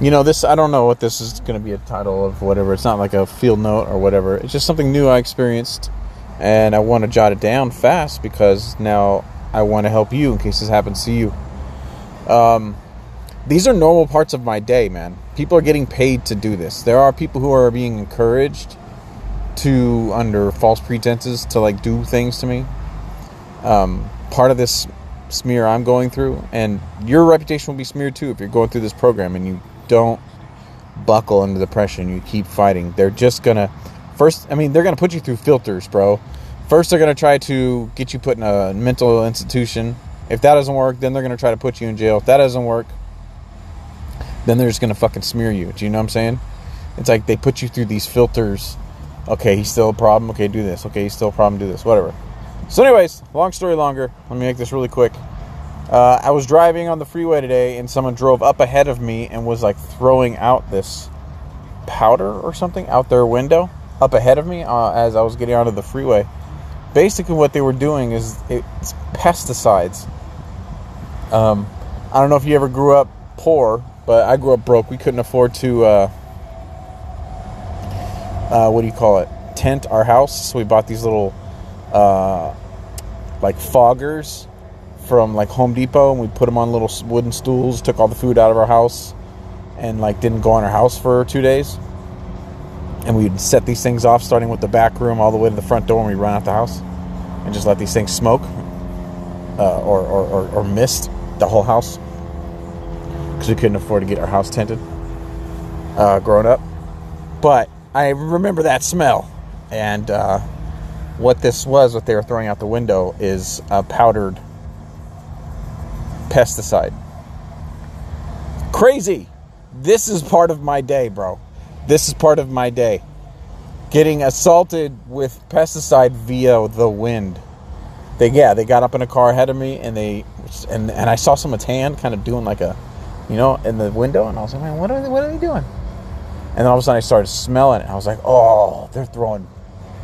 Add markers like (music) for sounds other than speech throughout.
you know, this, I don't know what this is going to be a title of whatever. It's not like a field note or whatever. It's just something new I experienced. And I want to jot it down fast because now I want to help you in case this happens to you. Um, these are normal parts of my day, man. People are getting paid to do this. There are people who are being encouraged to, under false pretenses, to like do things to me. Um, part of this smear I'm going through, and your reputation will be smeared too if you're going through this program and you don't buckle under the pressure and you keep fighting. They're just gonna first. I mean, they're gonna put you through filters, bro. First, they're gonna try to get you put in a mental institution. If that doesn't work, then they're gonna try to put you in jail. If that doesn't work, then they're just gonna fucking smear you. Do you know what I'm saying? It's like they put you through these filters. Okay, he's still a problem. Okay, do this. Okay, he's still a problem. Do this. Whatever. So, anyways, long story longer. Let me make this really quick. Uh, I was driving on the freeway today, and someone drove up ahead of me and was like throwing out this powder or something out their window up ahead of me uh, as I was getting onto the freeway. Basically, what they were doing is it's pesticides. Um, I don't know if you ever grew up poor, but I grew up broke. We couldn't afford to, uh, uh, what do you call it, tent our house. So we bought these little, uh, like foggers from like Home Depot, and we put them on little wooden stools. Took all the food out of our house, and like didn't go in our house for two days. And we'd set these things off, starting with the back room all the way to the front door, and we run out the house, and just let these things smoke, uh, or, or, or, or mist the whole house, because we couldn't afford to get our house tented. Uh, growing up, but I remember that smell, and uh, what this was, what they were throwing out the window, is a powdered pesticide. Crazy. This is part of my day, bro. This is part of my day. Getting assaulted with pesticide via the wind. They yeah, they got up in a car ahead of me and they and and I saw someone's hand kind of doing like a you know, in the window and I was like, man, what are they what are they doing? And then all of a sudden I started smelling it. I was like, oh, they're throwing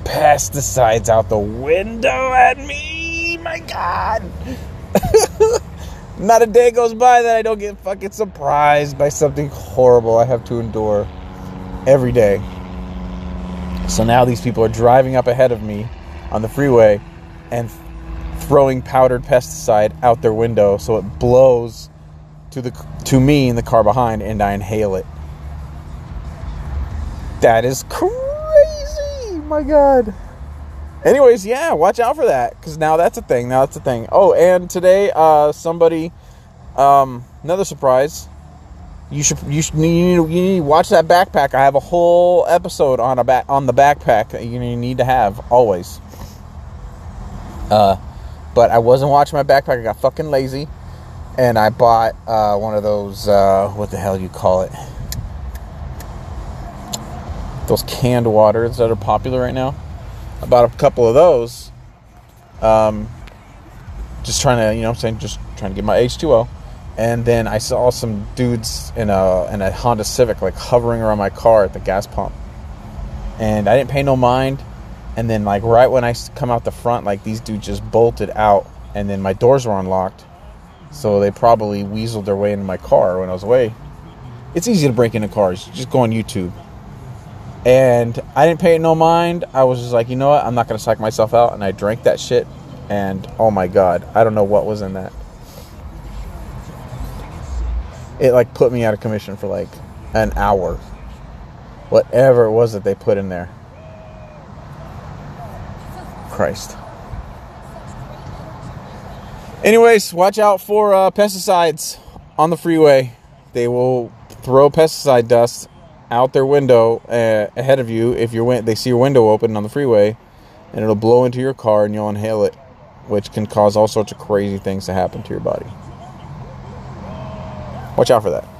pesticides out the window at me. My God. (laughs) Not a day goes by that I don't get fucking surprised by something horrible I have to endure every day. So now these people are driving up ahead of me on the freeway and throwing powdered pesticide out their window so it blows to the to me in the car behind and I inhale it. That is crazy. My god. Anyways, yeah, watch out for that because now that's a thing. Now that's a thing. Oh, and today, uh, somebody, um, another surprise. You should you should you need, you need to watch that backpack. I have a whole episode on a back on the backpack that you need to have always. Uh, but I wasn't watching my backpack. I got fucking lazy, and I bought uh, one of those. Uh, what the hell you call it? Those canned waters that are popular right now about a couple of those. Um, just trying to, you know, I'm saying, just trying to get my H2O. And then I saw some dudes in a in a Honda Civic like hovering around my car at the gas pump, and I didn't pay no mind. And then like right when I come out the front, like these dudes just bolted out, and then my doors were unlocked, so they probably weaseled their way into my car when I was away. It's easy to break into cars. Just go on YouTube and I didn't pay it no mind. I was just like, you know what? I'm not going to psych myself out. And I drank that shit. And oh my God, I don't know what was in that. It like put me out of commission for like an hour. Whatever it was that they put in there. Christ. Anyways, watch out for uh, pesticides on the freeway. They will throw pesticide dust out their window uh, ahead of you. If your win- they see your window open on the freeway and it'll blow into your car and you'll inhale it which can cause all sorts of crazy things to happen to your body. Watch out for that